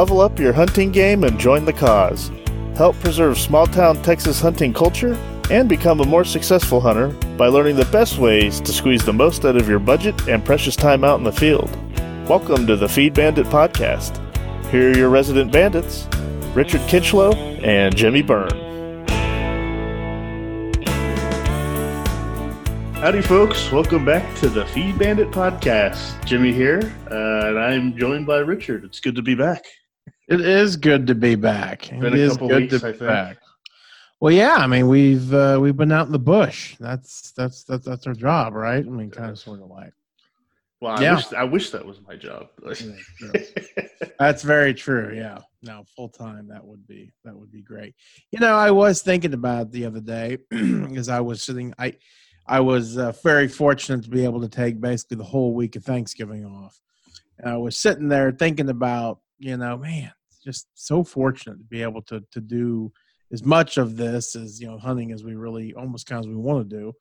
Level up your hunting game and join the cause. Help preserve small town Texas hunting culture and become a more successful hunter by learning the best ways to squeeze the most out of your budget and precious time out in the field. Welcome to the Feed Bandit Podcast. Here are your resident bandits, Richard Kinchlow and Jimmy Byrne. Howdy, folks. Welcome back to the Feed Bandit Podcast. Jimmy here, uh, and I'm joined by Richard. It's good to be back. It is good to be back. Been it a is couple good weeks, to be back. Well, yeah. I mean, we've uh, we've been out in the bush. That's that's that's that's our job, right? I mean, kind of sort of like. Well, I, Yeah. wish, I wish that was my job. That's very true. Yeah. No, full time. That would be that would be great. You know, I was thinking about it the other day as I was sitting. I I was uh, very fortunate to be able to take basically the whole week of Thanksgiving off. And I was sitting there thinking about, you know, man, just so fortunate to be able to to do as much of this as you know hunting as we really almost kind of as we want to do.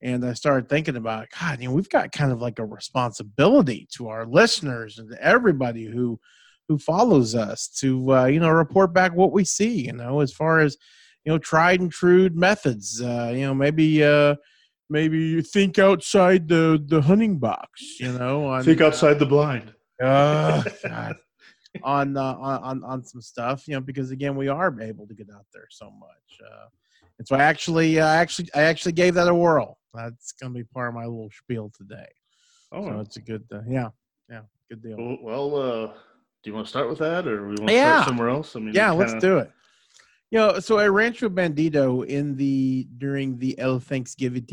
And I started thinking about, God, you know, we've got kind of like a responsibility to our listeners and to everybody who who follows us to uh, you know report back what we see. You know, as far as you know, tried and true methods. Uh, you know, maybe uh, maybe you think outside the the hunting box. You know, on, Think outside the blind. uh, God. On, uh, on on some stuff, you know, because again, we are able to get out there so much, uh, and so I actually, uh, actually, I actually gave that a whirl. That's going to be part of my little spiel today. So Oh, it's a good, uh, yeah, yeah, good deal. well, uh, do you want to start with that, or we want to Yeah. start somewhere else? I mean, Yeah, we let's do it. You know, so at Rancho Bandito in the during the El Thanksgiving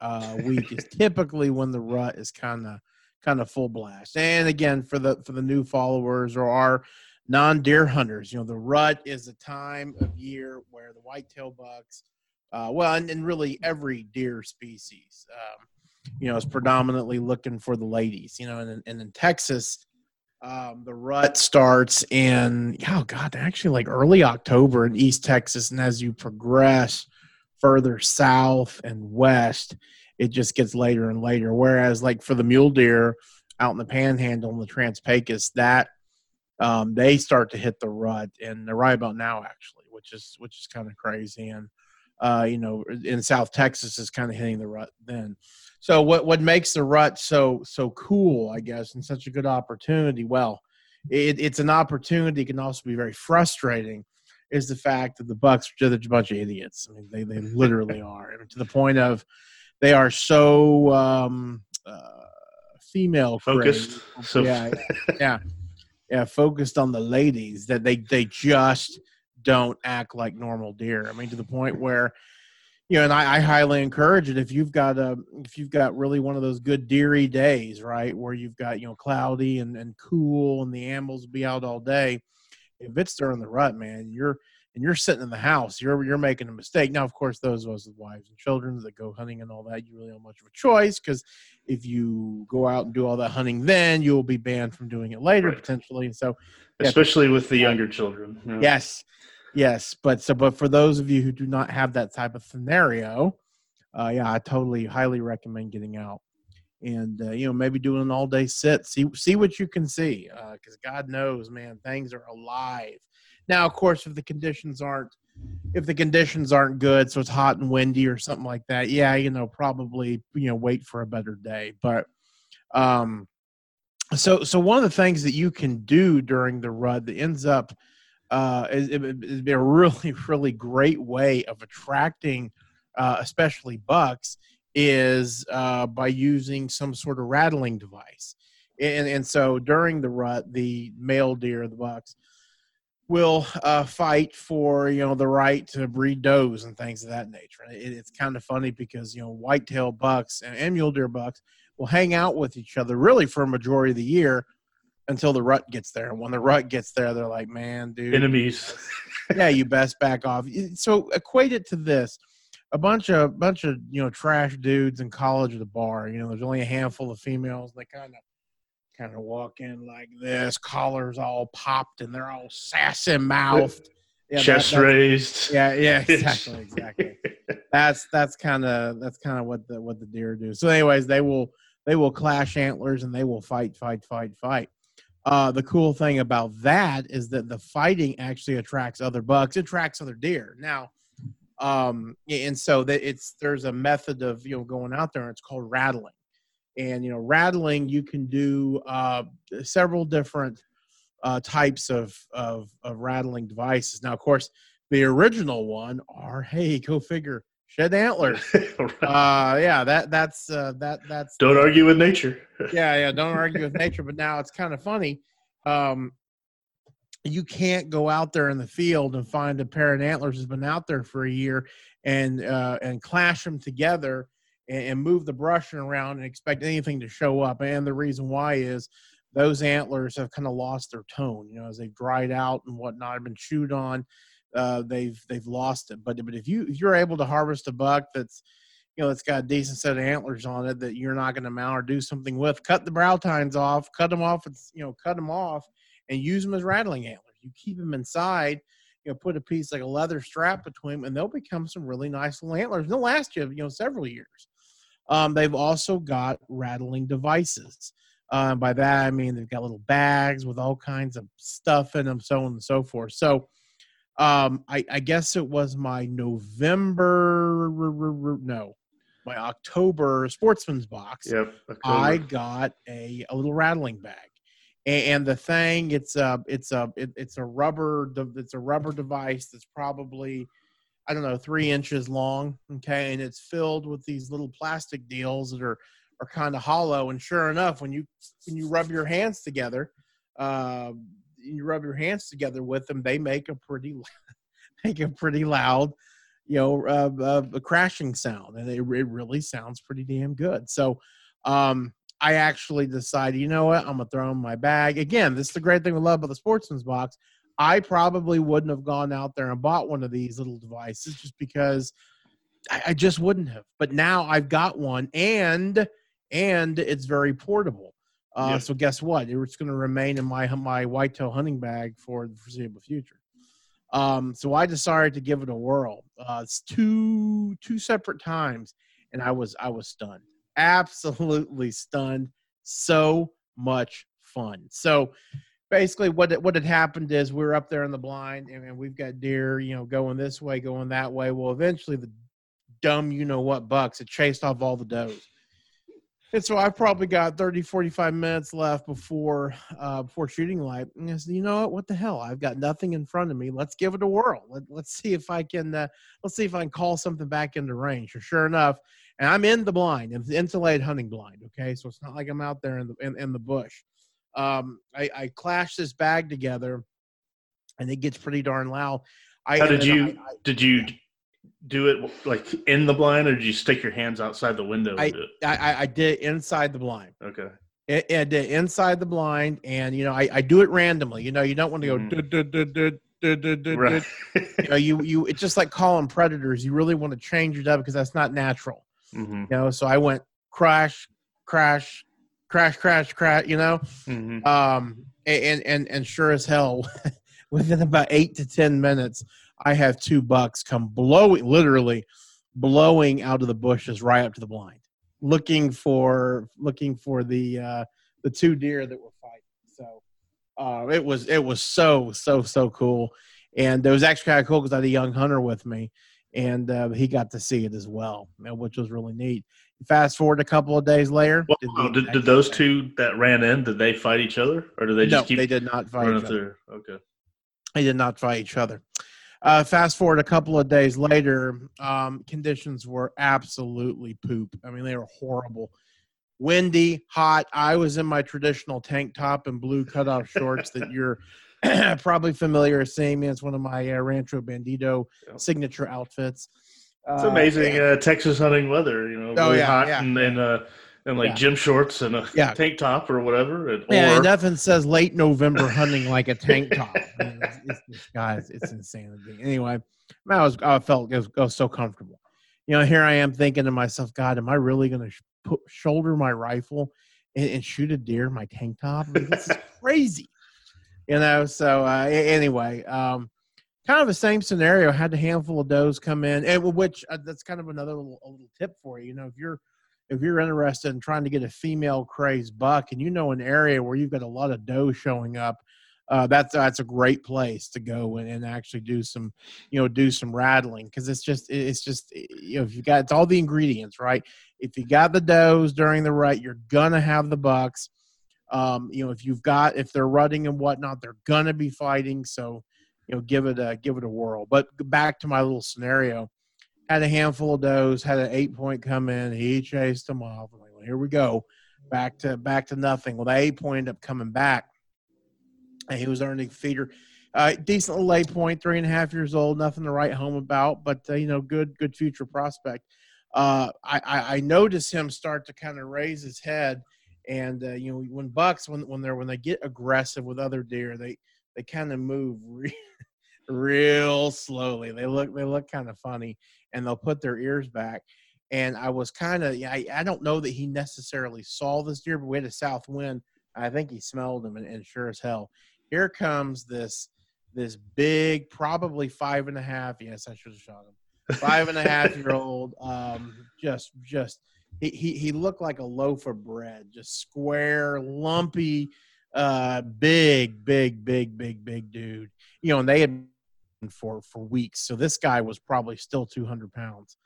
uh, week is typically when the rut is kind of kind of full blast. And again, for the for the new followers or our non deer hunters, you know, the rut is a time of year where the whitetail bucks, uh, well, and, and really every deer species, um, you know, is predominantly looking for the ladies. You know, and, and in Texas, um, the rut starts in oh god actually like early october in east texas and as you progress further south and west it just gets later and later whereas like for the mule deer out in the panhandle and the trans-pecos that um, they start to hit the rut and they're right about now actually which is which is kind of crazy and uh, you know in south texas is kind of hitting the rut then so what what makes the rut so so cool, I guess, and such a good opportunity? Well, it, it's an opportunity. it Can also be very frustrating. Is the fact that the Bucks are just a bunch of idiots. I mean, they they literally are, and to the point of they are so um, uh, female Focused. So yeah, yeah, yeah, yeah, focused on the ladies that they they just don't act like normal deer. I mean, to the point where you know, and I, I highly encourage it if you've got a if you've got really one of those good deery days, right, where you've got you know cloudy and, and cool, and the animals will be out all day. If it's during the rut, man, you're and you're sitting in the house, you're you're making a mistake. Now, of course, those of us with wives and children that go hunting and all that, you really don't have much of a choice because if you go out and do all that hunting, then you'll be banned from doing it later Right. potentially. And so, yeah. especially with the younger children. know. Yes, yes, but so but for those of you who do not have that type of scenario, uh, yeah, I totally highly recommend getting out and uh, you know maybe doing an all day sit, see see what you can see, because God knows, man, things are alive. Now, of course, if the conditions aren't if the conditions aren't good, so it's hot and windy or something like that, yeah, you know, probably you know wait for a better day, but. um so so one of the things that you can do during the rut that ends up uh, is, be a really really great way of attracting uh, especially bucks is uh, by using some sort of rattling device and and so during the rut the male deer the bucks will uh, fight for you know the right to breed does and things of that nature it, it's kind of funny because you know whitetail bucks and, and mule deer bucks will hang out with each other really for a majority of the year until the rut gets there. And when the rut gets there, they're like, man, dude, Enemies. yeah, you best back off. So equate it to this. A bunch of bunch of you know trash dudes in college at a bar. You know, there's only a handful of females. They kind of kind of walk in like this, collars all popped, and they're all sassy mouthed. Yeah, Chest that's- raised. Yeah, yeah, exactly, exactly. that's that's kind of that's kind of what the what the deer do. So, anyways, they will they will clash antlers and they will fight, fight, fight, fight. uh, the cool thing about that is that the fighting actually attracts other bucks, it attracts other deer. Now, um, and so that it's there's a method of you know going out there, and it's called rattling. And you know, rattling you can do uh, several different uh, types of, of of rattling devices. Now, of course, the original one are hey, go figure, shed antlers. uh, yeah, that that's uh, that that's. Don't argue with nature. yeah, yeah, don't argue with nature. But now it's kind of funny. Um, you can't go out there in the field and find a pair of antlers that's been out there for a year and uh, and clash them together and, and move the brushing around and expect anything to show up. And the reason why is those antlers have kind of lost their tone. You know, as they've dried out and whatnot, have been chewed on. Uh, they've they've lost it. But but if you if you're able to harvest a buck that's you know that's got a decent set of antlers on it that you're not going to mount or do something with, cut the brow tines off, cut them off. It's you know cut them off and use them as rattling antlers. You keep them inside. You know, put a piece like a leather strap between them, and they'll become some really nice little antlers. And they'll last you, you know, several years. Um, they've also got rattling devices. Uh, by that I mean they've got little bags with all kinds of stuff in them, so on and so forth. So um, I, I guess it was my November, no, my October Sportsman's box. Yep. October. I got a, a little rattling bag, and, and the thing it's a it's a it, it's a rubber it's a rubber device that's probably I don't know three inches long. Okay, and it's filled with these little plastic deals that are are kind of hollow. And sure enough, when you when you rub your hands together, uh, you rub your hands together with them, they make a pretty make a pretty loud, you know, uh, uh, a crashing sound, and it, it really sounds pretty damn good. So, um, I actually decided, you know what, I'm gonna throw in my bag. Again, this is the great thing we love about the Sportsman's box. I probably wouldn't have gone out there and bought one of these little devices just because I, I just wouldn't have. But now I've got one, and and it's very portable. Uh, yeah. So guess what? It's going to remain in my my whitetail hunting bag for the foreseeable future. Um, so I decided to give it a whirl. Uh, it's two two separate times, and I was I was stunned, absolutely stunned. So much fun. So basically, what what had happened is we were up there in the blind, and we've got deer, you know, going this way, going that way. Well, eventually the dumb, you know what, bucks had chased off all the does and so I've probably got 30, 45 minutes left before uh, before shooting light. And I said, you know what? What the hell? I've got nothing in front of me. Let's give it a whirl. Let, us see if I can uh, let's see if I can call something back into range. Or sure enough, and I'm in the blind, it's insulated hunting blind. Okay, so it's not like I'm out there in the in, in the bush. Um, I, I clash this bag together, and it gets pretty darn loud. I, How did you I, I, did you do it like in the blind, or did you stick your hands outside the window? I, I, I did inside the blind. Okay. It, it did inside the blind, and you know I, I do it randomly. You know you don't want to go. Mm. right. you know you you it's just like calling predators. You really want to change it up because that's not natural. Mm-hmm. You know, so I went crash, crash, crash, crash, crash. You know, mm-hmm. um, and and and sure as hell, within about eight to ten minutes, I have two bucks come blowing, literally blowing out of the bushes right up to the blind, looking for looking for the uh, the two deer that were fighting. So uh, it was it was so so so cool, and it was actually kind of cool because I had a young hunter with me, and uh, he got to see it as well, which was really neat. Fast forward a couple of days later. Well, did, oh, did, those two that ran in? Did they fight each other, or did they just keep no, keep? They did not fight each other. Okay. They did not fight each other. Uh, fast forward a couple of days later, um, conditions were absolutely poop. I mean, they were horrible. Windy, hot. I was in my traditional tank top and blue cutoff shorts that you're probably familiar with seeing me. It's one of my uh, Rancho Bandito yep. signature outfits. It's amazing uh, Texas hunting weather, you know, oh, really yeah, hot yeah. and, and uh, and like yeah. gym shorts and a yeah. tank top or whatever. And, yeah, or, nothing says late November hunting like a tank top. I mean, it's, it's, guys, it's insanity. Anyway, I was I felt it was, I was, so comfortable. You know, here I am thinking to myself, God, am I really going to sh- put, shoulder my rifle and, and, shoot a deer in my tank top? I mean, this is crazy. You know, so uh, anyway, um, kind of the same scenario. Had a handful of does come in, and which uh, that's kind of another little, little tip for you. You know, if you're if you're interested in trying to get a female crazed buck and you know an area where you've got a lot of doe showing up, uh, that's that's a great place to go and, and actually do some, you know, do some rattling because it's just it's just you know if you got it's all the ingredients right. If you got the does during the rut, you're gonna have the bucks. Um, you know, if you've got if they're rutting and whatnot, they're gonna be fighting. So, you know, give it a give it a whirl. But back to my little scenario, had a handful of does, had an eight point come in, he chased them off. Like, well, here we go, back to back to nothing. Well, the eight point ended up coming back and he was earning feeder. Uh, decent little lay point, three and a half years old, nothing to write home about, but uh, you know, good, good future prospect. Uh, I, I, I noticed him start to kind of raise his head, and uh, you know, when bucks when when they're when they get aggressive with other deer, they they kind of move real slowly. They look they look kind of funny, and they'll put their ears back. And I was kind of I, I don't know that he necessarily saw this deer, but we had a south wind. I think he smelled him, and, and sure as hell, here comes this this big, probably five and a half. Yes, I should have shot him. Five and a half year old. Um, just just he, he he looked like a loaf of bread, just square, lumpy, uh, big, big, big, big, big dude. You know, and they had for for weeks. So this guy was probably still 200 pounds.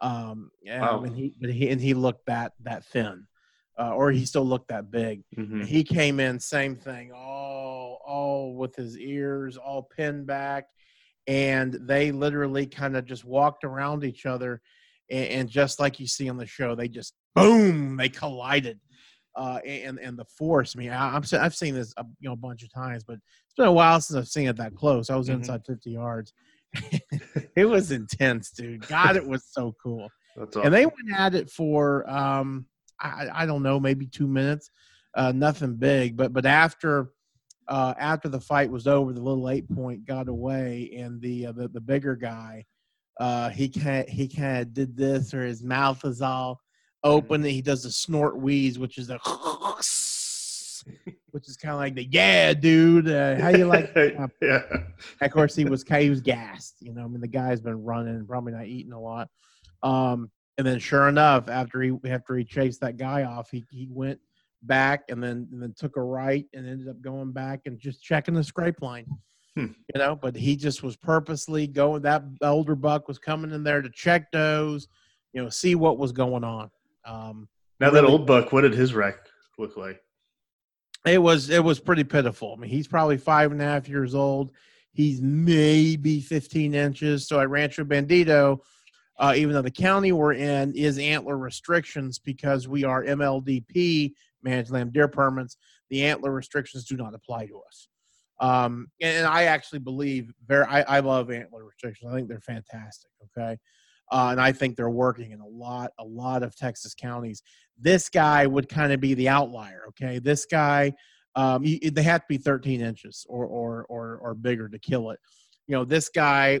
Um, wow. and he but he and he looked that that thin, uh, or he still looked that big. Mm-hmm. He came in same thing. all all with his ears all pinned back and they literally kind of just walked around each other and, and, just like you see on the show they just boom they collided uh, and and the force i mean I, am i've seen this a, you know a bunch of times but it's been a while since i've seen it that close i was mm-hmm. inside 50 yards it was intense dude god it was so cool awesome. and they went at it for um I, I don't know maybe two minutes uh, nothing big but but after uh, after the fight was over, the little eight point got away, and the uh, the, the bigger guy, uh, he kind he kind of did this, or his mouth is all open, and he does the snort wheeze, which is a which is kind of like the yeah, dude. Uh, how you like? yeah. Of course, he was he was gassed. You know, I mean, the guy's been running, probably not eating a lot. Um, and then, sure enough, after he after he chased that guy off, he he went back and then and then took a right and ended up going back and just checking the scrape line. Hmm. You know, but he just was purposely going. That older buck was coming in there to check those, you know, see what was going on. Um, now really, that old buck, what did his wreck look like? It was it was pretty pitiful. I mean, he's probably five and a half years old. He's maybe 15 inches. So at Rancho Bandito, uh, even though the county we're in is antler restrictions because we are MLDP managed land deer permits, the antler restrictions do not apply to us. Um, and I actually believe very, I, I love antler restrictions. I think they're fantastic. Okay. Uh, and I think they're working in a lot, a lot of Texas counties. This guy would kind of be the outlier. Okay. This guy, um, you, they have to be 13 inches or, or, or, or bigger to kill it. You know, this guy,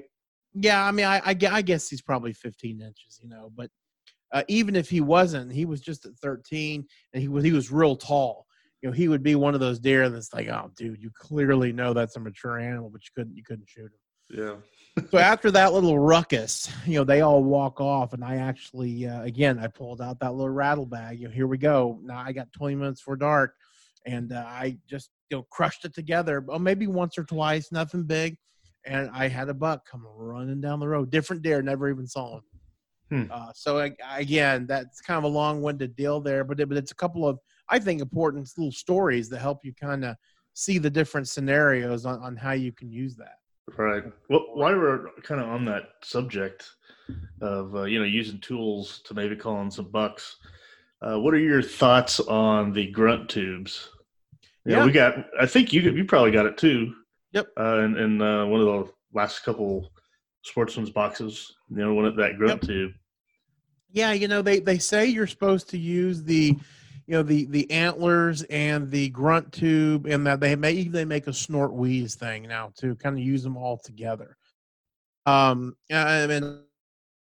yeah, I mean, I, I, I guess he's probably 15 inches, you know, but uh, even if he wasn't, he was just at 13 and he was he was real tall. You know, he would be one of those deer that's like, oh, dude, you clearly know that's a mature animal, but you couldn't you couldn't shoot him. Yeah. So after that little ruckus, you know, they all walk off, and I actually, uh, again, I pulled out that little rattle bag. You know, here we go. Now I got 20 minutes for dark, and uh, I just you know crushed it together. Well, maybe once or twice, nothing big, and I had a buck come running down the road. Different deer, never even saw him. Hmm. Uh, so again, that's kind of a long-winded deal there, but, it, but it's a couple of I think important little stories that help you kind of see the different scenarios on, on how you can use that. Right. Well, while we're kind of on that subject of uh, you know using tools to maybe call in some bucks, uh, what are your thoughts on the grunt tubes? You yeah, know, we got. I think you you probably got it too. Yep. Uh, in, in uh, one of the last couple sportsman's boxes. You know, one of that grunt yep. tube. Yeah, you know they they say you're supposed to use the you know the the antlers and the grunt tube and that they may they make a snort wheeze thing now to kind of use them all together. Um, I mean,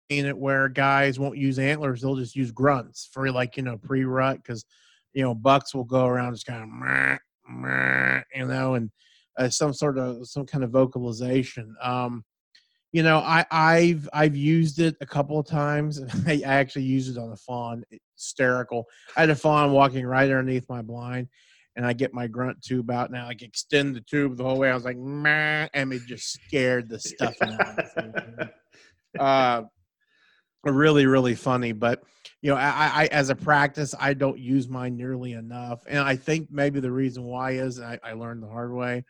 in it where guys won't use antlers, they'll just use grunts for like you know pre rut because you know bucks will go around just kind of meh, meh, you know and uh, some sort of some kind of vocalization. Um, You know, I, I've I've used it a couple of times. I actually used it on a fawn. Hysterical. I had a fawn walking right underneath my blind, and I get my grunt tube out now. I like extend the tube the whole way. I was like, Meh, and it just scared the stuff out of me. Uh, really, really funny. But you know, I, I as a practice, I don't use mine nearly enough, and I think maybe the reason why is I, I learned the hard way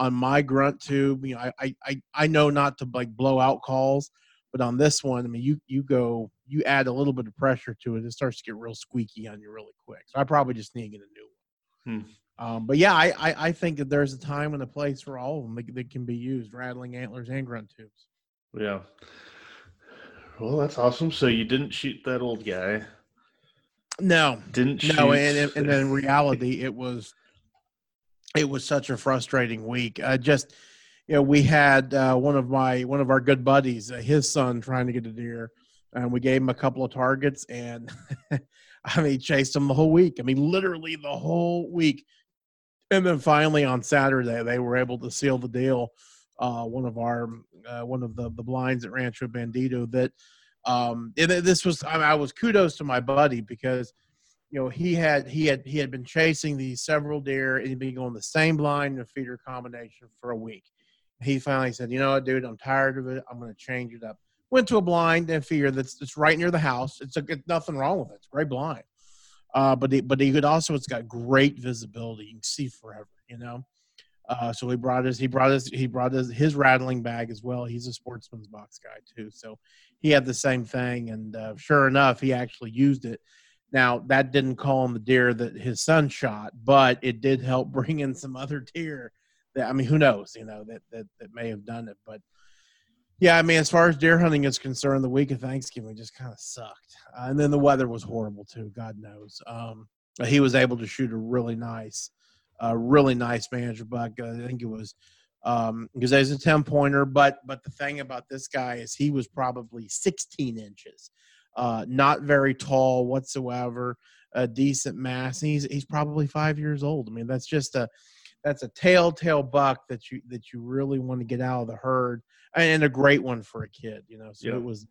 on my grunt tube. You know, I, I I know not to like blow out calls, but on this one, I mean, you you go you add a little bit of pressure to it, it starts to get real squeaky on you really quick. So I probably just need to get a new one. Hmm. Um, but yeah, I, I, I think that there's a time and a place for all of them that, that can be used, rattling antlers and grunt tubes. Yeah. Well, that's awesome. So you didn't shoot that old guy. No, didn't no, and and in reality, it was it was such a frustrating week. Uh, just you know, we had uh, one of my one of our good buddies, uh, his son, trying to get a deer, and we gave him a couple of targets, and I mean, chased him the whole week. I mean, literally the whole week. And then finally on Saturday, they were able to seal the deal. Uh, one of our uh, one of the the blinds at Rancho Bandito that um, this was I, mean, I was kudos to my buddy because you know he had he had he had been chasing these several deer and he'd been going the same blind and feeder combination for a week. He finally said, "You know what, dude? I'm tired of it. I'm going to change it up." Went to a blind and feeder that's it's right near the house. It's a it's nothing wrong with it. It's a great blind. Uh, but he, but he could also it's got great visibility. You can see forever. You know. Uh, so he brought his he brought his he brought his, his rattling bag as well. He's a sportsman's box guy too, so he had the same thing. And uh, sure enough, he actually used it. Now that didn't call him the deer that his son shot, but it did help bring in some other deer. That I mean, who knows? You know that that that may have done it, but yeah, I mean, as far as deer hunting is concerned, the week of Thanksgiving just kind of sucked, uh, and then the weather was horrible too. God knows. Um, he was able to shoot a really nice a really nice manager buck. Uh, I think it was um because there's a 10 pointer but but the thing about this guy is he was probably 16 inches uh not very tall whatsoever a decent mass. He's he's probably five years old. I mean that's just a that's a telltale buck that you that you really want to get out of the herd. And a great one for a kid you know so it was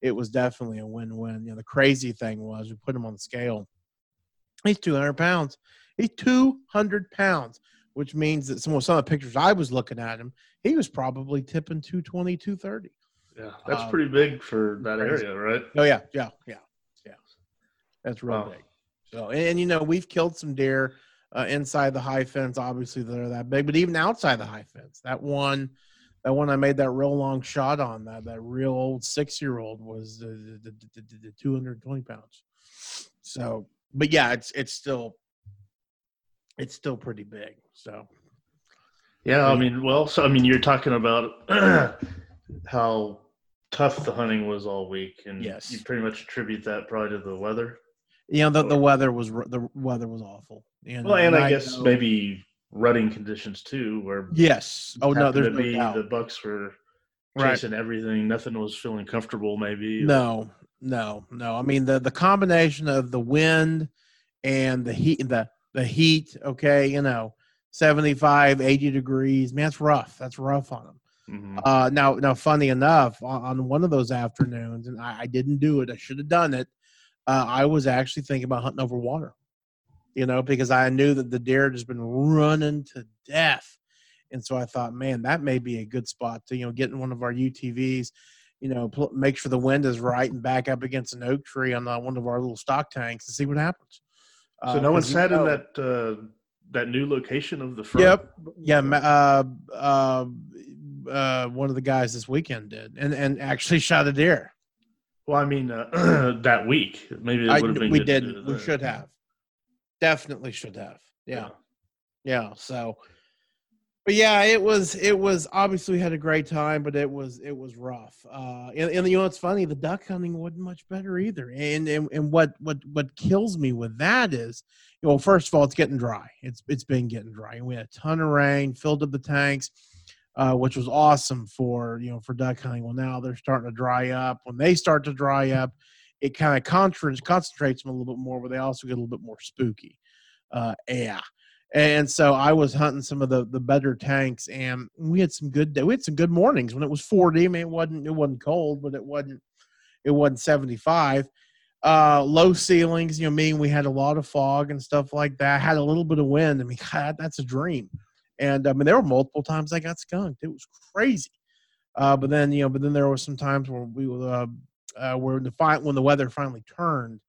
it was definitely a win-win. You know the crazy thing was we put him on the scale. He's 200 pounds. He's 200 pounds, which means that some, of, some of the pictures I was looking at him, he was probably tipping 220, 230. Yeah, that's um, pretty big for that area, right? Oh, yeah, yeah, yeah, yeah. That's real wow. big. So, and, and, you know, we've killed some deer uh, inside the high fence. Obviously, they're that big, but even outside the high fence, that one, that one I made that real long shot on, that that real old six year old was the, the, the, the 220 pounds. So, but yeah, it's it's still it's still pretty big. So, yeah, I mean, well, so I mean, you're talking about how tough the hunting was all week, and yes, you pretty much attribute that probably to the weather. You know, the, the weather was the weather was awful. Know, well, and, and I, guess know, maybe rutting conditions too, where yes, oh no, there's no be, doubt. the bucks were chasing right. everything. Nothing was feeling comfortable. Maybe no, no, no. I mean the the combination of the wind and the heat, the the heat, okay, you know, 75, 80 degrees. Man, that's rough. That's rough on them. Mm-hmm. Uh, now, now, funny enough, on, on, one of those afternoons, and I, I didn't do it. I should have done it. Uh, I was actually thinking about hunting over water, you know, because I knew that the deer had just been running to death, and so I thought, man, that may be a good spot to, you know, get in one of our UTVs, you know, pl- make sure the wind is right, and back up against an oak tree on uh, one of our little stock tanks and see what happens. So uh, no one sat know, in that uh, that new location of the front. Yep. Yeah. Uh, uh, uh, one of the guys this weekend did, and and actually shot a deer. Well, I mean, uh, that week maybe it would have been. We did. We should have. Definitely should have. Yeah. yeah. yeah. So but yeah, it was it was obviously had a great time, but it was it was rough. Uh, and, and you know it's funny, the duck hunting wasn't much better either. And, and and what what what kills me with that is, you know, first of all, it's getting dry. It's it's been getting dry, and we had a ton of rain, filled up the tanks, uh, which was awesome for you know for duck hunting. Well, now they're starting to dry up. When they start to dry up, it kind of concentrates concentrates them a little bit more, but they also get a little bit more spooky. Uh, yeah And so I was hunting some of the the better tanks, and we had some good we had some good mornings when it was forty. I mean, it wasn't it wasn't cold, but it wasn't it wasn't seventy five. Uh, low ceilings, you know, meaning we had a lot of fog and stuff like that. Had a little bit of wind. I mean, God, that's a dream. And I mean, there were multiple times I got skunked. It was crazy. Uh, but then you know, but then there were some times where we uh, uh, where the fi- when the weather finally turned,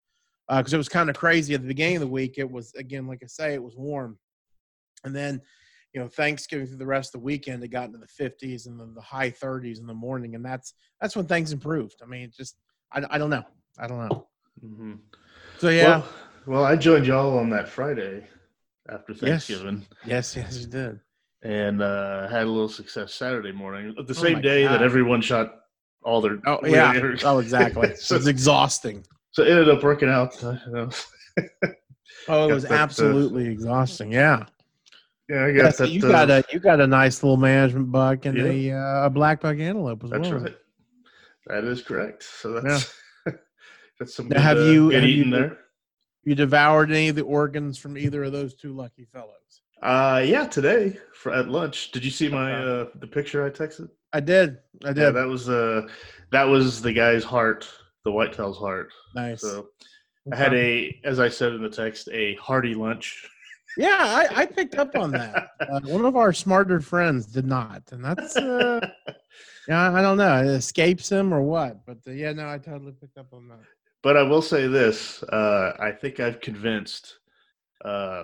because uh, it was kind of crazy at the beginning of the week. It was again, like I say, it was warm, and then you know Thanksgiving through the rest of the weekend, it got into the 50s and then the high 30s in the morning, and that's that's when things improved. I mean, just I, I don't know, I don't know. Mm-hmm. So yeah. Well, well, I joined y'all on that Friday after Thanksgiving. Yes, yes, you did. And uh, had a little success Saturday morning, the Oh same day God. that everyone shot all their. Oh yeah. Oh exactly. so, it's exhausting. so it ended up working out. you know. Oh, it was uh, absolutely exhausting. Yeah. Yeah, I got Yeah, so that. you uh, got a you got a nice little management buck and Yeah. a uh, a black buck antelope as That's well. right. That is correct. So that's that's some. Now, good, have uh, you- have you- there? You devoured any of the organs from either of those two lucky fellows. Uh, yeah, today for at lunch. Did you see my uh the picture I texted? I did. I Yeah, did. that was uh that was the guy's heart, the whitetail's heart. nice. So I had a, as I said in the text, a hearty lunch. Yeah, I, I picked up on that. Uh, one of our smarter friends did not, and that's uh, yeah. I don't know. It escapes him or what? But uh, yeah, no, I totally picked up on that. but I will say this: uh, I think I've convinced uh,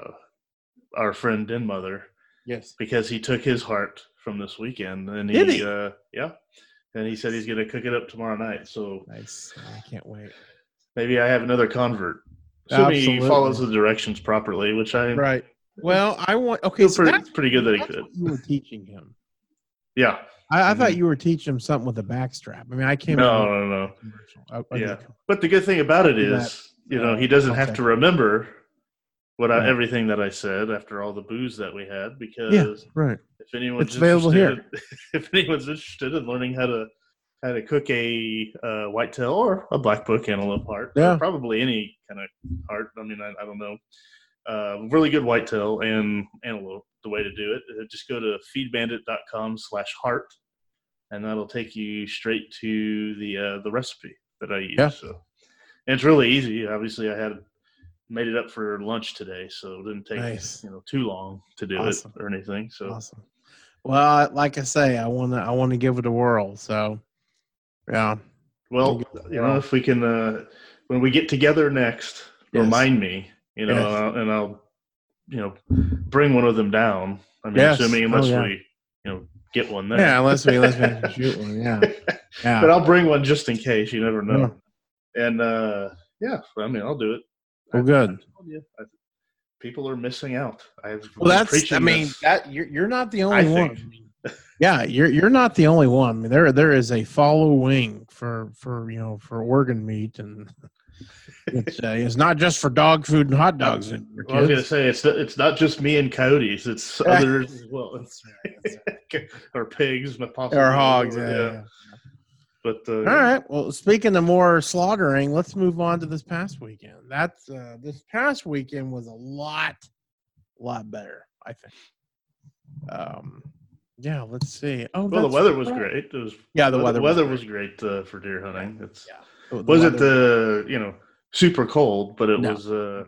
our friend and Mother Yes. because he took his heart from this weekend, and Did he, he? Uh, yeah, and he said he's going to cook it up tomorrow night. So Nice. I can't wait. maybe I have another convert. Assuming he follows the directions properly, which I Right. Well, I want. Okay, so pretty, that's, pretty good that he could. you were teaching him. Yeah. I, I thought Mhm. you were teaching him something with a backstrap. I mean, I came. No, no, no. with a commercial. Oh. Yeah. But the good thing about it is, is, you know, he doesn't have to remember what I, Right. everything that I said after all the booze that we had because Yeah. Right. if anyone's It's available interested, if anyone's interested in learning how to how to cook a uh, whitetail or a black buck antelope heart, Yeah. probably any kind of heart. I mean, I, I don't know. Uh, really good whitetail and antelope. The way to do it, uh, just go to feedbandit.com slash heart, and that'll take you straight to the uh, the recipe that I use. Yeah. So, and it's really easy. Obviously, I had made it up for lunch today, so it didn't take Nice. you know too long to do Awesome. it or anything. So. Awesome. Well, like I say, I want to. I want to give it a whirl. So, yeah. Well, you know, if we can, uh, when we get together next, Yes. remind me, you know, Yes. and, I'll, and I'll, you know, bring one of them down. I mean, Yes. assuming Oh, unless yeah. we, you know, get one there. Yeah. Unless we unless we shoot one. Yeah. Yeah. but I'll bring one just in case. You never know. And uh, yeah, I mean, I'll do it. Well, I- good. I I- people are missing out. I've Well, that's. I mean, this. that you're you're not the I only think. Yeah, you're you're not the only one. I mean, there there is a following for for you know for organ meat and it's uh, it's not just for dog food and hot dogs. anymore, Well, I was gonna say it's it's not just me and Cody's. it's others as well, That's right, that's right. or pigs, possibly Or hogs. Yeah, yeah. But uh, All right. Well, speaking of more slaughtering, let's move on to this past weekend. That's uh, this past weekend was a lot, lot better. I think. Um, yeah. Let's see. Oh, well, the weather was right. great. It was Yeah, the the weather. weather, was was great uh, for deer hunting. It's Yeah. The was it the you know super cold, but it No. was uh,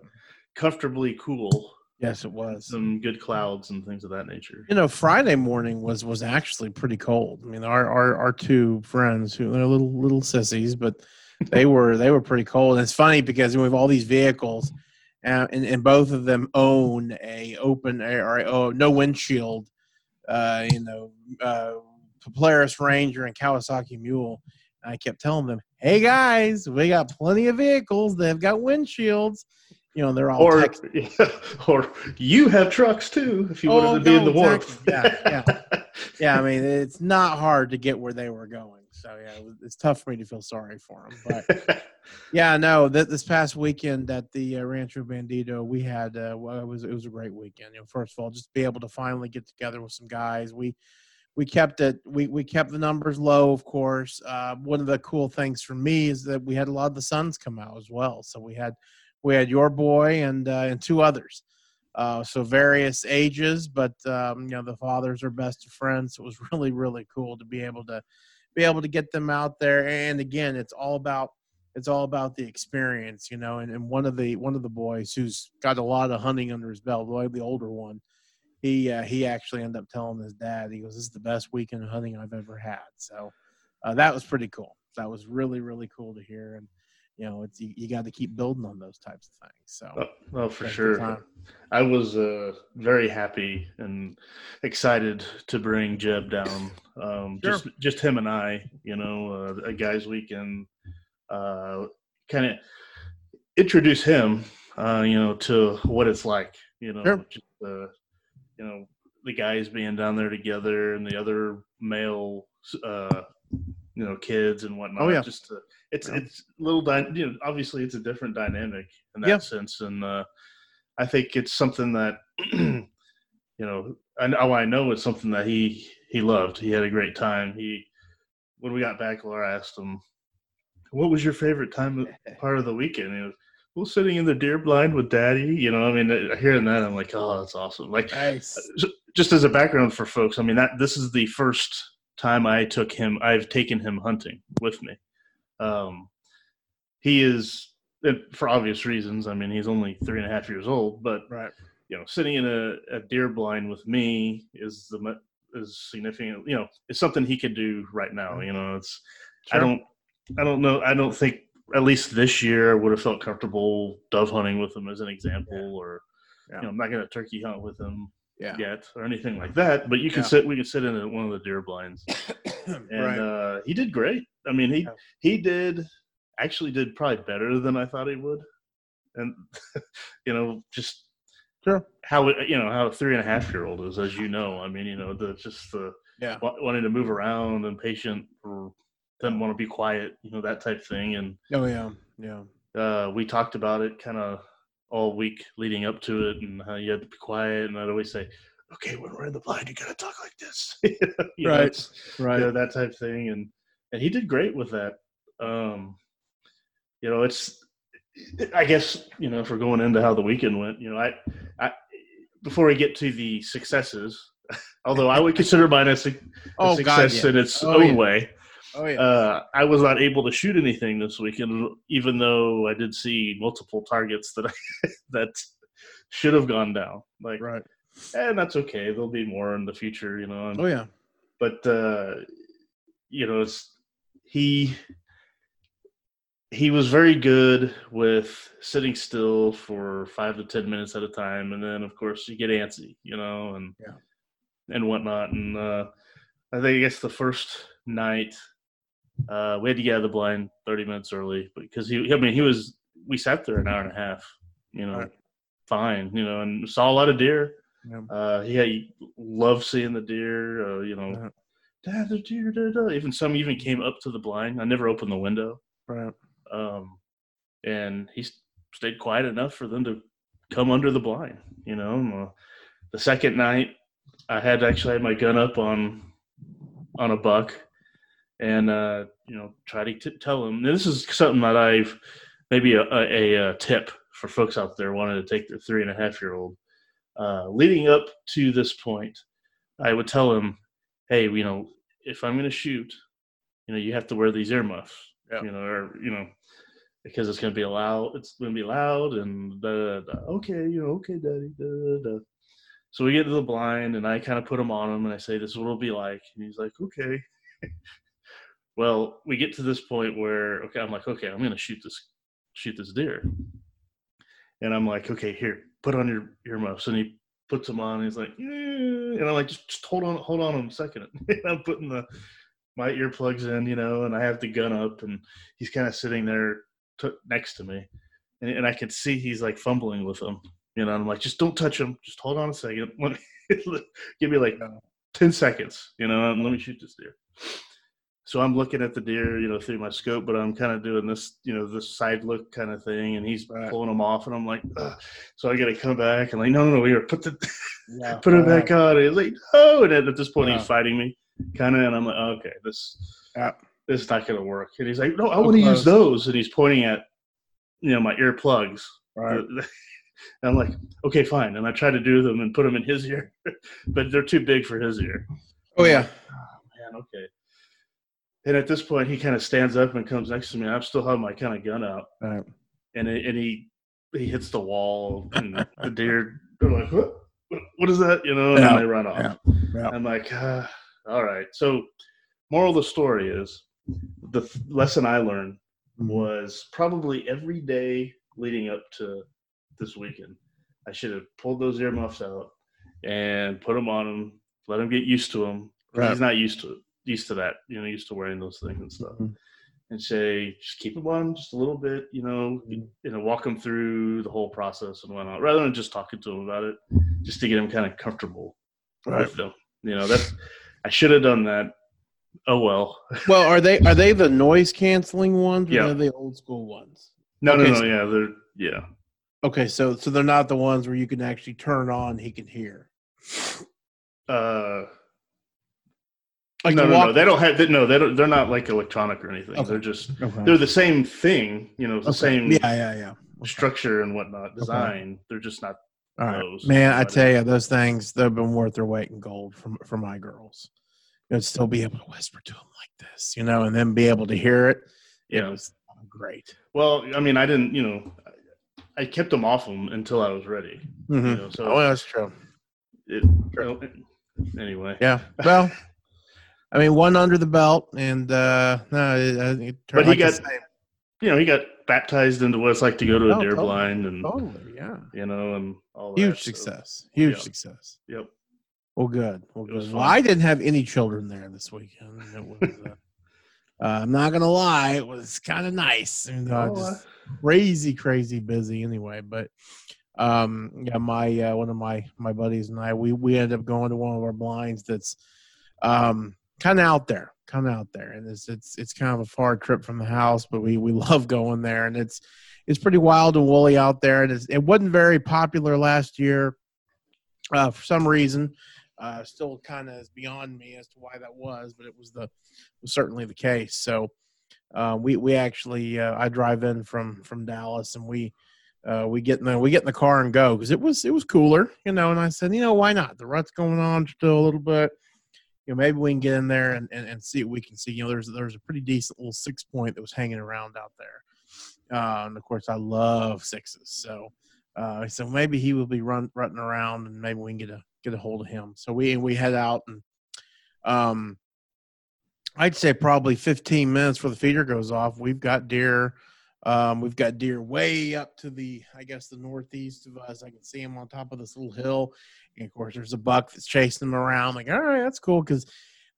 comfortably cool. Yes, it was. Some good clouds and things of that nature. You know, Friday morning was was actually pretty cold. I mean, our our, our two friends who they're little little sissies, but they were they were pretty cold. And it's funny because we have all these vehicles, uh, and and both of them own a open air or oh no windshield, uh, you know, uh, Polaris Ranger and Kawasaki Mule. And I kept telling them, "Hey guys, we got plenty of vehicles They've got windshields." You know, they're all Or text- or you have trucks too if you Oh, wanted to be in no, the warmth. exactly. Yeah, yeah, I mean, it's not hard to get where they were going. So yeah, it's tough for me to feel sorry for him. But yeah, no, th- this past weekend at the uh, Rancho Bandito, we had uh, well, it was it was a great weekend. You know, first of all, just be able to finally get together with some guys. We we kept it we we kept the numbers low, of course. Uh, one of the cool things for me is that we had a lot of the sons come out as well. So we had we had your boy and uh, and two others. Uh, so various ages, but um, you know the fathers are best of friends. So it was really really cool to be able to be able to get them out there. And again, it's all about it's all about the experience, you know. And, and one of the one of the boys who's got a lot of hunting under his belt, the older one, he uh, he actually ended up telling his dad, he goes, "This is the best weekend of hunting I've ever had." So uh, that was pretty cool. That was really really cool to hear, and you know, it's you, you got to keep building on those types of things. So, oh, well, for sure. I was uh, very happy and excited to bring Jeb down. Um, sure. Just just him and I, you know, uh, a guys' weekend. Uh, kind of introduce him, uh, you know, to what it's like. You know, sure. just, uh, you know, the guys being down there together and the other male, uh, you know, kids and whatnot. Oh yeah, just to, it's yeah. it's a little dy- you know, obviously it's a different dynamic in that yeah. sense, and uh, I think it's something that you know, I know I know it's something that he he loved. He had a great time. He when we got back, Laura asked him, "What was your favorite time part of the weekend?" And he was, well, sitting in the deer blind with daddy, you know, I mean, uh, hearing that, I'm like, oh, that's awesome. Like, nice. Uh, just as a background for folks, I mean, that this is the first time I took him, I've taken him hunting with me. Um, he is, for obvious reasons, I mean, he's only three and a half years old, but, right. you know, sitting in a, a deer blind with me is the, is significant, you know, it's something he could do right now. You know, it's, sure. I don't, I don't know. I don't think at least this year I would have felt comfortable dove hunting with him as an example, yeah. or yeah. you know, I'm not gonna turkey hunt with him yeah. yet or anything like that. But you can sit. We can sit in one of the deer blinds, and right. uh, he did great. I mean, he he did actually did probably better than I thought he would, and you know, just sure how you know how a three and a half year old is, as you know. I mean, you know, the just the yeah wanting to move around and patient for doesn't want to be quiet, you know, that type thing. And oh yeah, yeah. Uh, we talked about it kind of all week leading up to it, and how you had to be quiet. And I'd always say, "Okay, when we're in the blind, you gotta talk like this." you right, know, right. You know, that type thing, and and he did great with that. Um, you know, it's I guess you know if we're going into how the weekend went, you know, I, I before we get to the successes, although I would consider mine a, a oh, success God, yeah. in its oh, own yeah. way. Oh, yeah. Uh, I was not able to shoot anything this weekend, even though I did see multiple targets that I, that should have gone down. Like, right, and that's okay. There'll be more in the future, you know. And, oh yeah, but uh, you know, it's he he was very good with sitting still for five to ten minutes at a time, and then of course you get antsy, you know, and yeah. and whatnot. And uh, I think I guess the first night uh, we had to get out of the blind 30 minutes early because he, I mean, he was, we sat there an hour and a half, you know, right. fine, you know, and saw a lot of deer. Yeah. Uh, he, had, he loved seeing the deer, uh, you know, uh-huh. dad, the deer, da, da. even some even came up to the blind. I never opened the window. Right. Um, and he stayed quiet enough for them to come under the blind, you know. And, uh, the second night, I had actually had my gun up on on a buck and uh, you know try to t- tell them. this is something that I've maybe a, a, a, tip for folks out there wanting to take their three and a half year old. Uh, leading up to this point, I would tell them, "Hey, you know, if I'm going to shoot, you know, you have to wear these earmuffs, yeah. you know, or you know." Because it's going to be loud, it's going to be loud, and da, da, da. okay, you know, okay, daddy, da, da. So we get to the blind, and I kind of put him on him, and I say, "This is what it'll be like." And he's like, "Okay." Well, we get to this point where okay, I'm like, okay, I'm gonna shoot this shoot this deer. And I'm like, okay, here, put on your earmuffs. And he puts them on. And he's like, eh. and I'm like, just, just hold on, hold on a second. I'm putting the my earplugs in, you know, and I have the gun up, and he's kind of sitting there t- next to me, and, and I can see he's like fumbling with them, you know. I'm like, just don't touch him. Just hold on a second. Let me, Give me like ten seconds, you know, and let me shoot this deer so I'm looking at the deer, you know, through my scope, but I'm kind of doing this, you know, this side look kind of thing, and he's right. pulling them off, and I'm like, Ugh. so I got to come back and like, no, no, no, we are put the yeah, put it back on. And he's like, no, and at this point yeah. he's fighting me, kind of, and I'm like, oh, okay, this yeah. this is not gonna work. And he's like, no, I want to use those, and he's pointing at, you know, my earplugs. Right. And I'm like, okay, fine. And I try to do them and put them in his ear, but they're too big for his ear. Oh yeah. Oh, man, okay. And at this point, he kind of stands up and comes next to me. I'm still having my kind of gun out, right. and it, and he he hits the wall, and the deer are like, what? What is that? You know, and Yeah, they run off. yeah, yeah. I'm like, ah, all right. So, moral of the story is the th- lesson I learned was probably every day leading up to this weekend. I should have pulled those earmuffs out and put them on him, let him get used to them. Right. He's not used to it, used to that, you know, used to wearing those things and stuff. Mhm. And say, just keep him on just a little bit, you know, you know, walk them through the whole process and whatnot, rather than just talking to them about it, just to get them kind of comfortable Right. with them. You know, that's I should have done that. Oh well. Well, are they are they the noise canceling ones or Yeah. are they the old school ones? No, Okay, no, no. so- Yeah, they're yeah. Okay, so so they're not the ones where you can actually turn on he can hear. Uh, Like no, no, no. They don't have. They, no, they don't. They're not like electronic or anything. Okay. They're just. Okay. They're the same thing. You know, the Okay. same Yeah, yeah, yeah. structure and whatnot, design. They're just not. All right, those. man. I tell you, those things they've been worth their weight in gold for for my girls. You know, still be able to whisper to them like this, you know, and then be able to hear it. It Yeah. was great. Well, I mean, I didn't. You know, I kept them off them until I was ready. Mhm. You know, so Oh, that's true. it, well, anyway. Yeah. Well, I mean, one under the belt, and uh no, it, uh, it But he like got- You know, he got baptized into what it's like to go to a Oh, deer totally. blind, and totally, yeah, you know, and all that. huge so, success, huge yeah. success. Yep. Well, good. Well, good. Well. I didn't have any children there this weekend. It was, uh, uh, I'm not gonna lie, it was kind of nice. And, uh, Oh, just crazy, crazy busy anyway. But um, yeah, my uh, one of my my buddies and I, we we ended up going to one of our blinds that's um kind of out there, kind of out there, and it's it's it's kind of a far trip from the house, but we we love going there, and it's it's pretty wild and woolly out there, and it wasn't very popular last year uh, for some reason. Uh, still kind of beyond me as to why that was, but it was the was certainly the case. So uh, we we actually uh, I drive in from from Dallas and we uh, we get in the we get in the car and go because it was it was cooler, you know. And I said, you know, why not? The rut's going on still a little bit. You know, maybe we can get in there and, and, and see what we can see. You know, there's there's a pretty decent little six point that was hanging around out there, uh, and of course I love sixes. So uh, so maybe he will be run rutting around and maybe we can get a get a hold of him. So we we head out and um I'd say probably 15 minutes before the feeder goes off. We've got deer. Um, we've got deer way up to the, I guess, the northeast of us. I can see them on top of this little hill. And of course, there's a buck that's chasing them around. Like, all right, that's cool because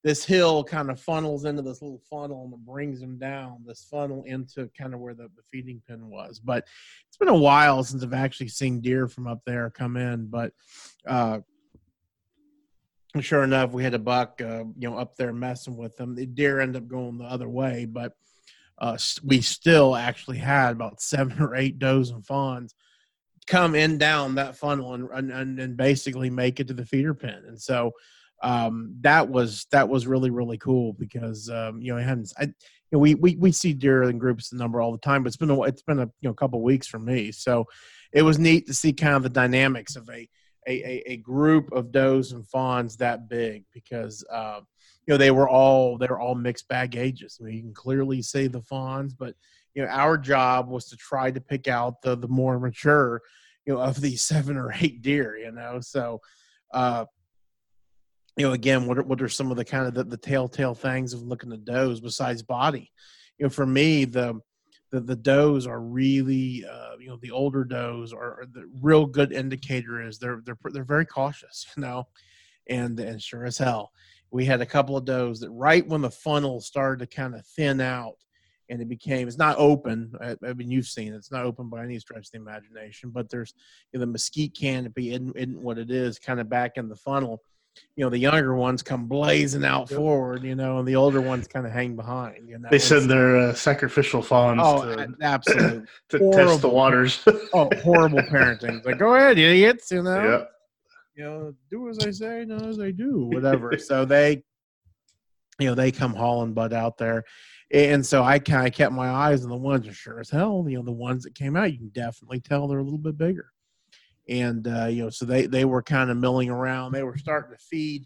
this hill kind of funnels into this little funnel and it brings them down this funnel into kind of where the, the feeding pen was. But it's been a while since I've actually seen deer from up there come in. But uh, sure enough, we had a buck, uh, you know, up there messing with them. The deer ended up going the other way, but uh, we still actually had about seven or eight does and fawns come in down that funnel and and, and, basically make it to the feeder pen. And so um, that was that was really really cool because um, you know I you know, we, we we see deer in groups of number all the time, but it's been a it's been a you know couple weeks for me, so it was neat to see kind of the dynamics of a a, a, a group of does and fawns that big because uh, you know they were all they were all mixed bag ages. I mean, you can clearly see the fawns, but you know our job was to try to pick out the the more mature you know of these seven or eight deer. You know, so uh, you know again, what are, what are some of the kind of the, the telltale things of looking at does besides body? You know, for me the the, the does are really uh, you know the older does are, are the real good indicator is they're they're they're very cautious you know and and sure as hell we had a couple of does that right when the funnel started to kind of thin out and it became it's not open I, I mean you've seen it it's not open by any stretch of the imagination but there's you know, the mesquite canopy isn't, isn't what it is kind of back in the funnel you know the younger ones come blazing out Yep. forward you know and the older ones kind of hang behind you know They send their uh, sacrificial fawns oh to, absolutely to test the waters. oh horrible parenting It's like go ahead idiots you know yeah. You know, do as I say, not as I do, whatever. so they, you know, they come hauling butt out there. And so I kind of kept my eyes on the ones that sure as hell, you know, the ones that came out, you can definitely tell they're a little bit bigger. and uh, you know, so they they were kind of milling around. They were starting to feed,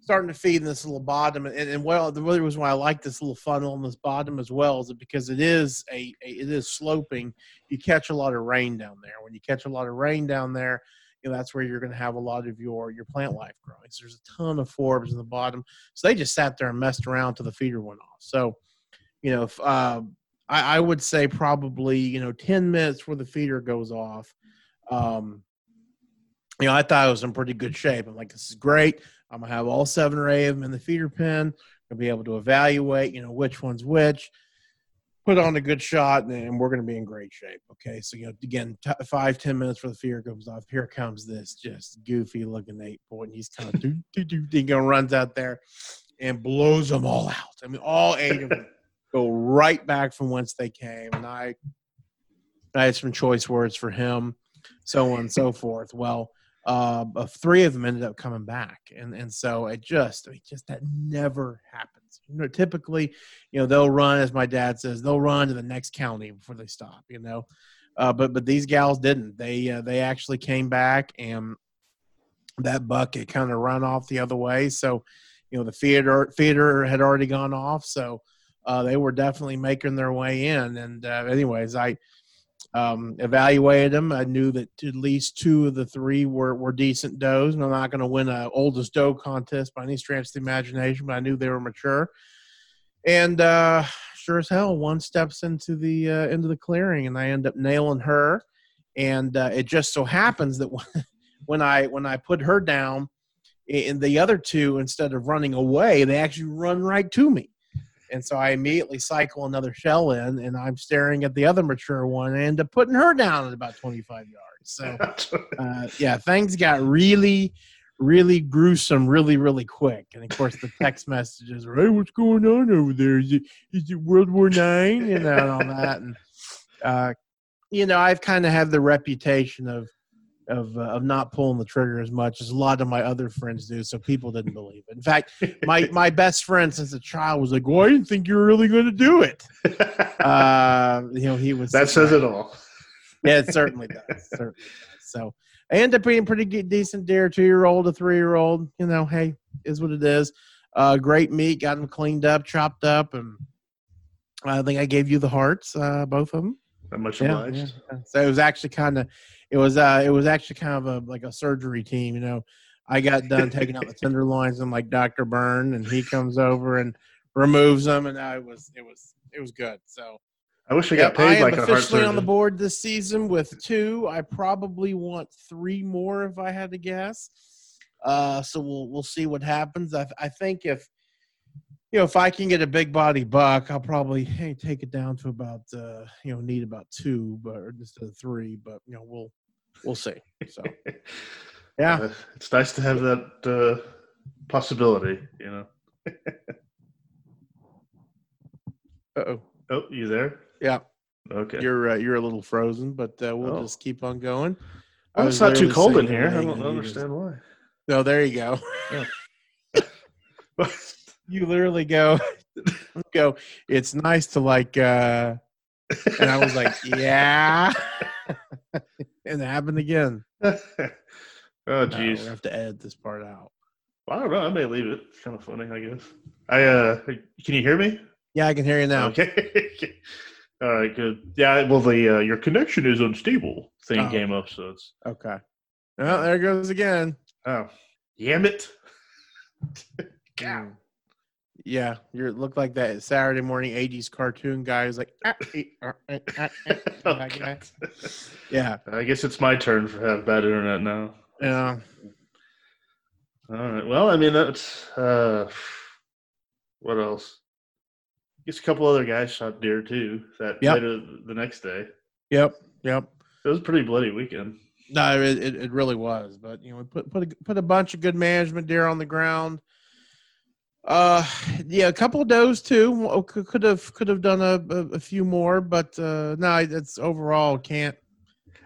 starting to feed in this little bottom, and, and well, the really was why I like this little funnel in this bottom as well is because it is a, a it is sloping. You catch a lot of rain down there. When you catch a lot of rain down there, you know that's where you're going to have a lot of your your plant life growing. So there's a ton of forbs in the bottom. So they just sat there and messed around till the feeder went off. So, you know, if, uh, I, I would say probably you know ten minutes before the feeder goes off. Um, you know, I thought I was in pretty good shape. I'm like, this is great. I'm gonna have all seven or eight of them in the feeder pen. Gonna be able to evaluate, you know, which one's which put on a good shot and, we're going to be in great shape. Okay. So, you know, again, t- five, ten minutes for the fear goes off. Here comes this just goofy looking eight boy. And he's kind of do, do, do, he going runs out there and blows them all out. I mean, all eight of them go right back from whence they came. And I, I had some choice words for him, so on and so forth. Well, uh, three of them ended up coming back, and and so it just, I mean, just that never happens. Typically, you know, they'll run as my dad says, they'll run to the next county before they stop. You know, uh, but but these gals didn't. They uh, they actually came back, and that buck it kind of run off the other way. So, you know, the feeder feeder had already gone off, so uh, they were definitely making their way in. And uh, anyways, I um, evaluated them. I knew that at least two of the three were, were decent does. And I'm not going to win a oldest doe contest by any stretch of the imagination, but I knew they were mature. And uh, sure as hell, one steps into the uh, into the clearing, and I end up nailing her. And uh, it just so happens that when I when I put her down, and the other two, instead of running away, they actually run right to me. And so I immediately cycle another shell in, and I'm staring at the other mature one and putting her down at about 25 yards. So, uh, yeah, things got really, really gruesome really, really quick. And of course, the text messages are, hey, what's going on over there? Is it, is it World War Nine? You know, and all that. And, uh, you know, I've kind of had the reputation of, of uh, of not pulling the trigger as much as a lot of my other friends do. So people didn't believe it. In fact, my my best friend since a child was like, "Well, I didn't think you were really going to do it." Uh, you know, he was. That says it all. Yeah, it certainly does. certainly does. So I end up being pretty good, decent deer, two year old, a three year old. You know, hey, is what it is. Uh, great meat, got them cleaned up, chopped up, and I think I gave you the hearts, uh, both of them. I'm much obliged. Yeah, yeah. So it was actually kind of it was uh it was actually kind of a like a surgery team you know. I got done taking out the tenderloins and like dr Byrne and he comes over and removes them and i was it was it was good. So i wish we got paid I like am officially on the board this season with two. I probably want three more if i had to guess. Uh so we'll we'll see what happens. I, I think if you know, if I can get a big body buck, I'll probably hey, take it down to about uh, you know need about two, but or just a three. But you know, we'll we'll see. So, yeah, uh, it's nice to have that uh, possibility. You know. oh. Oh, you there? Yeah. Okay. You're uh, you're a little frozen, but uh, we'll oh. just keep on going. Oh, it's not too cold in here. I don't understand why. No, there you go. you literally go go. It's nice to like. uh And I was like, yeah. and it happened again. oh, jeez. No, we have to edit this part out. Well, I don't know. I may leave it. It's kind of funny, I guess. I uh, can you hear me? Yeah, I can hear you now. Okay. All right, good. Yeah, well, the uh, your connection is unstable thing oh. came up, so it's okay. Well, there goes again. Oh, damn it! Hmm. Yeah, you look like that Saturday morning '80s cartoon guy who's like, ah, ah, ah, oh, yeah. I guess it's my turn for have bad internet now. Yeah. All right. Well, I mean that's uh, what else? I guess a couple other guys shot deer too. That yep. later the next day. Yep. Yep. It was a pretty bloody weekend. No, it, it, it really was. But you know, we put put a, put a bunch of good management deer on the ground. Uh, yeah, a couple of those too. Could have could have done a, a, a few more, but uh, no, it's overall can't.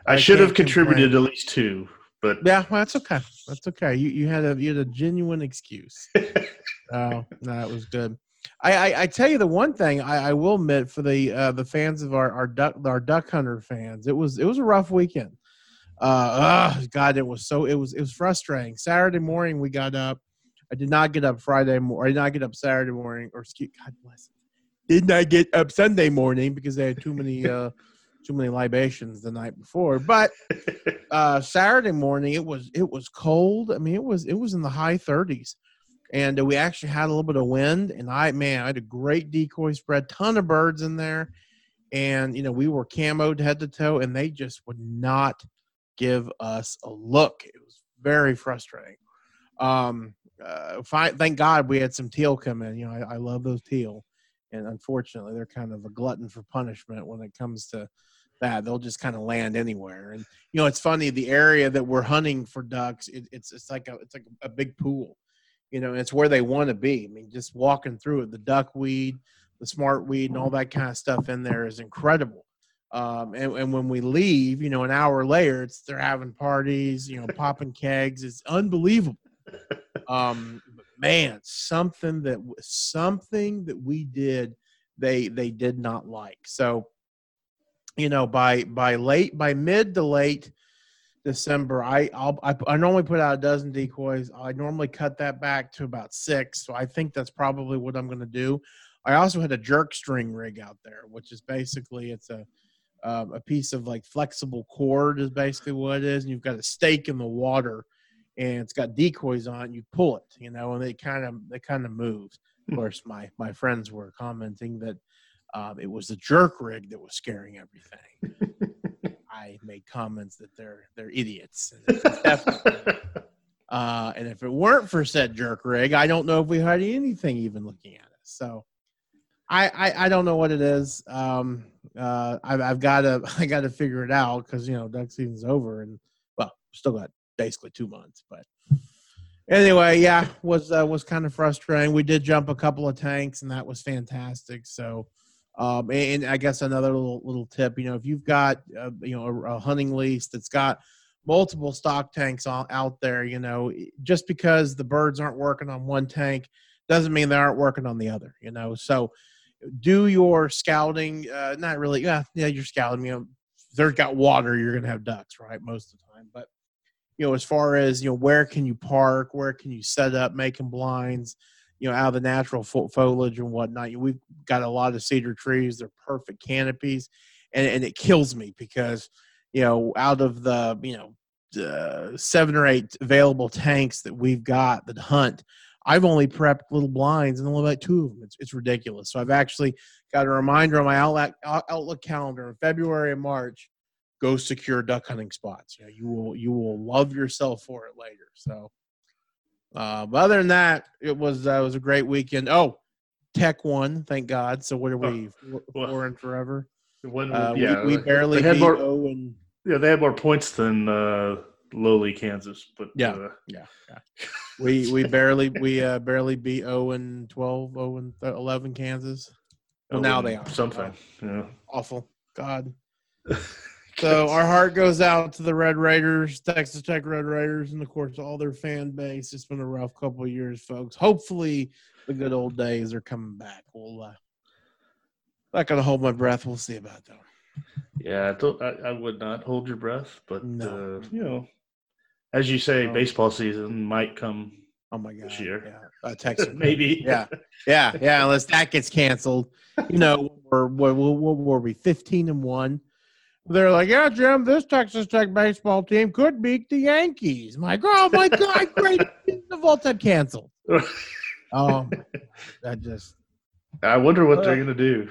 I, I should have contributed complain. at least two, but yeah, well, that's okay. That's okay. You you had a you had a genuine excuse. oh, no, that was good. I, I, I, tell you the one thing I, I will admit for the uh, the fans of our our duck our duck hunter fans, it was it was a rough weekend. uh, uh, God, it was so it was it was frustrating. Saturday morning we got up. I did not get up Friday morning. I did not get up Saturday morning, or excuse God bless. Did not get up Sunday morning because they had too many uh, too many libations the night before. But uh, Saturday morning it was it was cold. I mean it was it was in the high 30s, and uh, we actually had a little bit of wind. And I man, I had a great decoy spread, ton of birds in there, and you know we were camoed head to toe, and they just would not give us a look. It was very frustrating. Um, uh, thank God we had some teal come in. You know, I, I love those teal, and unfortunately, they're kind of a glutton for punishment when it comes to that. They'll just kind of land anywhere. And you know, it's funny the area that we're hunting for ducks. It, it's it's like a it's like a, a big pool. You know, it's where they want to be. I mean, just walking through it, the duckweed, the smartweed, and all that kind of stuff in there is incredible. Um, and, and when we leave, you know, an hour later, it's they're having parties, you know, popping kegs. It's unbelievable. Um, man, something that something that we did, they they did not like. So, you know, by by late by mid to late December, I I'll, I I normally put out a dozen decoys. I normally cut that back to about six. So I think that's probably what I'm going to do. I also had a jerk string rig out there, which is basically it's a um, a piece of like flexible cord is basically what it is, and you've got a stake in the water, and it's got decoys on. it. You pull it, you know, and they kind of they kind of move. Of Hmm. course, my my friends were commenting that um, it was the jerk rig that was scaring everything. I made comments that they're they're idiots. And uh, and if it weren't for said jerk rig, I don't know if we had anything even looking at us. So I I, I don't know what it is. Um, uh, I've I've got to I got to figure it out because you know duck season's over and well still got basically two months. But anyway, yeah, was uh, was kind of frustrating. We did jump a couple of tanks and that was fantastic. So. Um, and, I guess another little little tip, you know, if you've got uh, you know a, a hunting lease that's got multiple stock tanks all, out there, you know, just because the birds aren't working on one tank doesn't mean they aren't working on the other, you know. So do your scouting, uh, not really, yeah, yeah, you're scouting, you know, if there's got water, you're to have ducks, right? Most of the time. But, you know, as far as, you know, where can you park, where can you set up, making blinds, you know, out of the natural fo- foliage and whatnot. We've got a lot of cedar trees. They're perfect canopies. And, and it kills me because, you know, out of the, you know, uh, seven or eight available tanks that we've got that hunt, I've only prepped little blinds and only like two of them. It's, it's ridiculous. So I've actually got a reminder on my Outlook, Outlook calendar in February and March. Go secure duck hunting spots. You know, you will you will love yourself for it later. So, uh, but other than that, it was uh, it was a great weekend. Oh, Tech won, thank God. So what are we four, well, four and forever? When, Uh, yeah, we, we barely had beat more, Owen. yeah, they had more points than uh, lowly Kansas, but Yeah. uh, Yeah, yeah. We we barely we uh, barely beat Owen 12, Owen 11 Kansas. Well, now they are something. Yeah. awful. God. So our heart goes out to the Red Raiders, Texas Tech Red Raiders, and of course all their fan base. It's been a rough couple of years, folks. Hopefully the good old days are coming back. We'll uh, not gonna hold my breath. We'll see about that. Yeah, I, don't, I, I would not hold your breath, but No. uh, you know, as you say, No. baseball season might come. Oh my god. This year. Yeah. Uh, Texas. Maybe. Yeah. Yeah. Yeah. Unless that gets canceled. You know, we're what, what, what were we? Fifteen and one. They're like, yeah, Jim, this Texas Tech baseball team could beat the Yankees. I'm like, oh my god, great! The vault had canceled. Oh, that just I wonder what they're Uh. gonna do.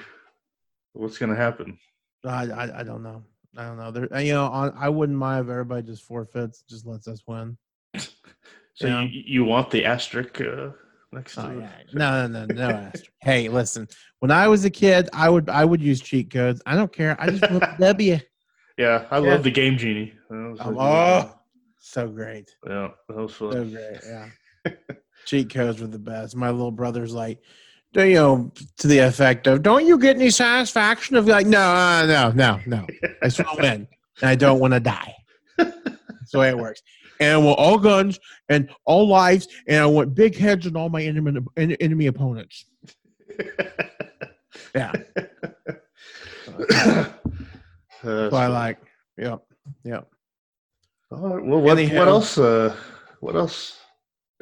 What's gonna happen? I, I I don't know. I don't know. There, you know, on, I wouldn't mind if everybody just forfeits, just lets us win. So Yeah. you, you want the asterisk uh, next to Oh, it? yeah. No, no, no, no. hey, listen. When I was a kid, I would I would use cheat codes. I don't care. I just want a W. Yeah, I Yeah. love the game genie. That was so Um, oh, so great. yeah, that was fun. So great, yeah. Cheat codes were the best. My little brother's like, do you know, to the effect of, don't you get any satisfaction of like, no, uh, no, no, no. I just want win, and I don't want to die. That's the way it works. And I want all guns and all lives, and I want big heads on all my enemy, enemy opponents. Yeah. Uh, So I like, yep, yep. All right. Well, what, Anyhow. what else? Uh, what else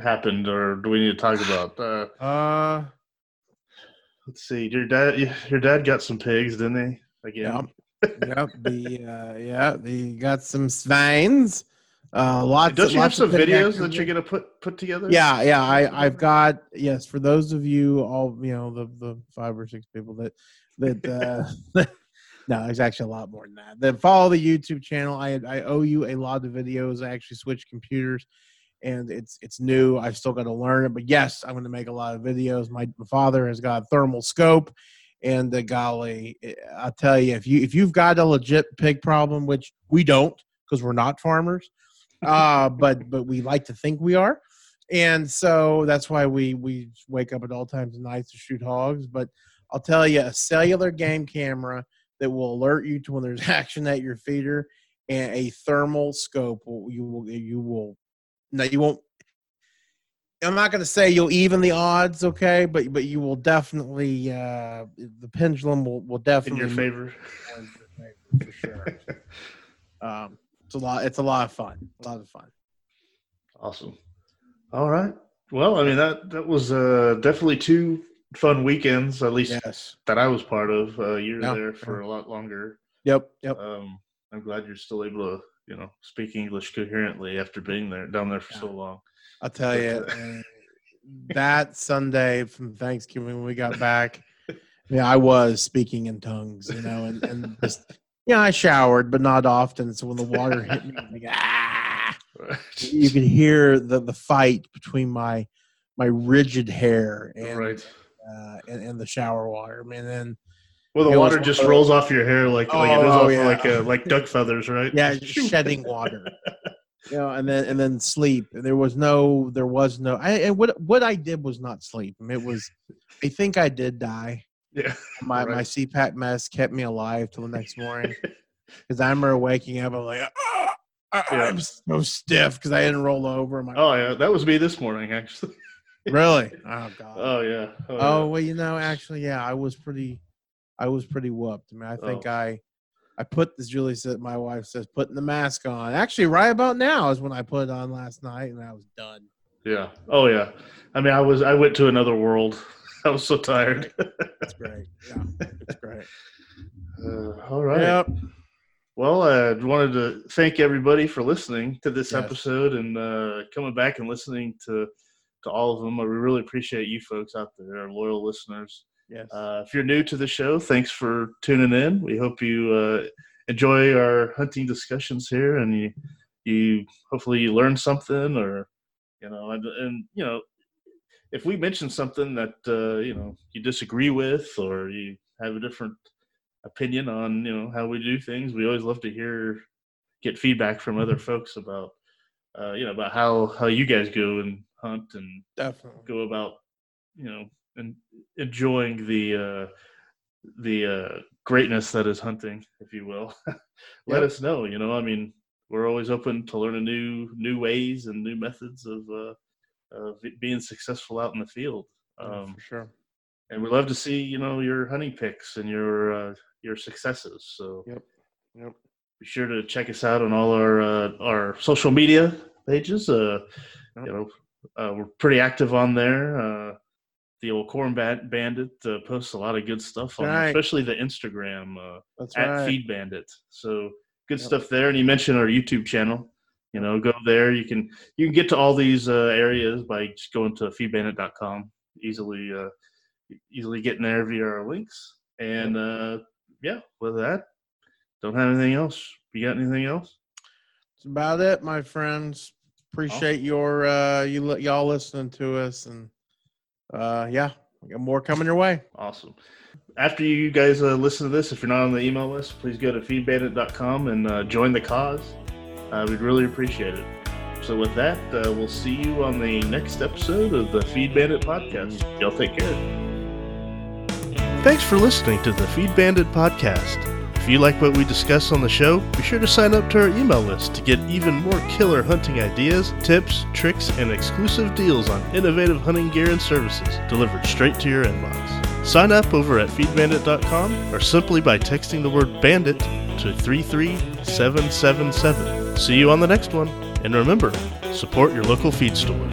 happened, or do we need to talk about? Uh, Uh, let's see. Your dad, your dad got some pigs, didn't he? Again. Yeah. yep. The uh, yeah, the got some sveins. Uh, lots. Don't you have lots of some videos that you're gonna put put together? Yeah, yeah. I I've got yes for those of you all you know the the five or six people that that uh no it's actually a lot more than that that follow the youtube channel i i owe you a lot of videos i actually switched computers and it's it's new i've still got to learn it but yes i'm going to make a lot of videos my, my father has got a thermal scope and uh, golly eh, i'll tell you if you if you've got a legit pig problem which we don't because we're not farmers uh but but we like to think we are. And so that's why we we wake up at all times of night to shoot hogs. But i'll tell you a cellular game camera that will alert you to when there's action at your feeder and a thermal scope will you will you will now you won't i'm not going to say you'll even the odds okay? But but you will definitely uh the pendulum will will in definitely your favor. towards your favor, for sure. Um it's a lot it's a lot of fun a lot of fun Awesome. All right. Well, I mean that that was uh, definitely two fun weekends, at least yes that I was part of. Uh, you were Yeah, there for a lot longer. yep yep Um, I'm glad you're still able to, you know, speak English coherently after being there down there for so long. I'll tell you, uh, that Sunday from Thanksgiving when we got back, yeah, I was speaking in tongues, you know, and, and just, yeah, I showered, but not often. So when the water hit me, like, ah, you could hear the, the fight between my my rigid hair and right. uh, and, and the shower water, man. then Well, the water just rolls off your hair like like it Oh, oh, off yeah. like uh, like duck feathers, right? yeah, just shedding water. You know, and then and then sleep. There was no, there was no. I and what what I did was not sleep. I mean, it was. I think I did die. Yeah. My my CPAP mess kept me alive till the next morning. Because I remember waking up, I'm like, "Ah, ah, Yeah. I'm so stiff because I didn't roll over. I'm like, Oh yeah, that was me this morning actually. really? Oh god. Oh yeah. Oh, Oh yeah. well, you know, actually, yeah, I was pretty, I was pretty whooped. I mean, I think Oh. I, I put this. Julie said, my wife says, putting the mask on. Actually, right about now is when I put it on last night, and I was done. Yeah. Oh yeah. I mean, I was I went to another world. I was so tired. It's great. Yeah, it's great. Uh, all right. Yep. Well, I wanted to thank everybody for listening to this Yes. episode and uh, coming back and listening to to all of them. We really appreciate you folks out there, our loyal listeners. Yes. Uh, if you're new to the show, thanks for tuning in. We hope you uh, enjoy our hunting discussions here, and you you hopefully you learn something, or you know, and, and you know, if we mention something that uh, you know you disagree with, or you have a different opinion on you know how we do things, we always love to hear get feedback from other folks about uh, you know about how how you guys go and hunt and Definitely. go about you know and enjoying the uh the uh greatness that is hunting if you will let Yep. us know you know i mean we're always open to learning new new ways and new methods of uh of being successful out in the field Yeah, um for sure. and we love to see you know your hunting picks and your uh your successes so Yep. Yep. be sure to check us out on all our uh, our social media pages. Uh, Yep. you know, uh, we're pretty active on there. Uh, the old Corn Bat Bandit uh, posts a lot of good stuff on, Right. especially the Instagram uh, That's at right. Feed Bandit. So good Yep. stuff there. And you mentioned our YouTube channel. You know, go there. You can you can get to all these uh, areas by just going to feedbandit.com. Easily, uh, easily getting there via our links. And uh, yeah, with that, don't have anything else. You got anything else? That's about it, my friends. Appreciate your uh you y'all listening to us and uh yeah, we got more coming your way. Awesome. After you guys uh, listen to this, if you're not on the email list, please go to feedbandit.com and uh, join the cause. Uh, we'd really appreciate it. So, with that, uh, we'll see you on the next episode of the Feed Bandit podcast. Y'all take care. Thanks for listening to the Feed Bandit podcast. If you like what we discuss on the show, be sure to sign up to our email list to get even more killer hunting ideas, tips, tricks, and exclusive deals on innovative hunting gear and services delivered straight to your inbox. Sign up over at feedbandit.com or simply by texting the word bandit to 33777. See you on the next one. And remember, support your local feed store.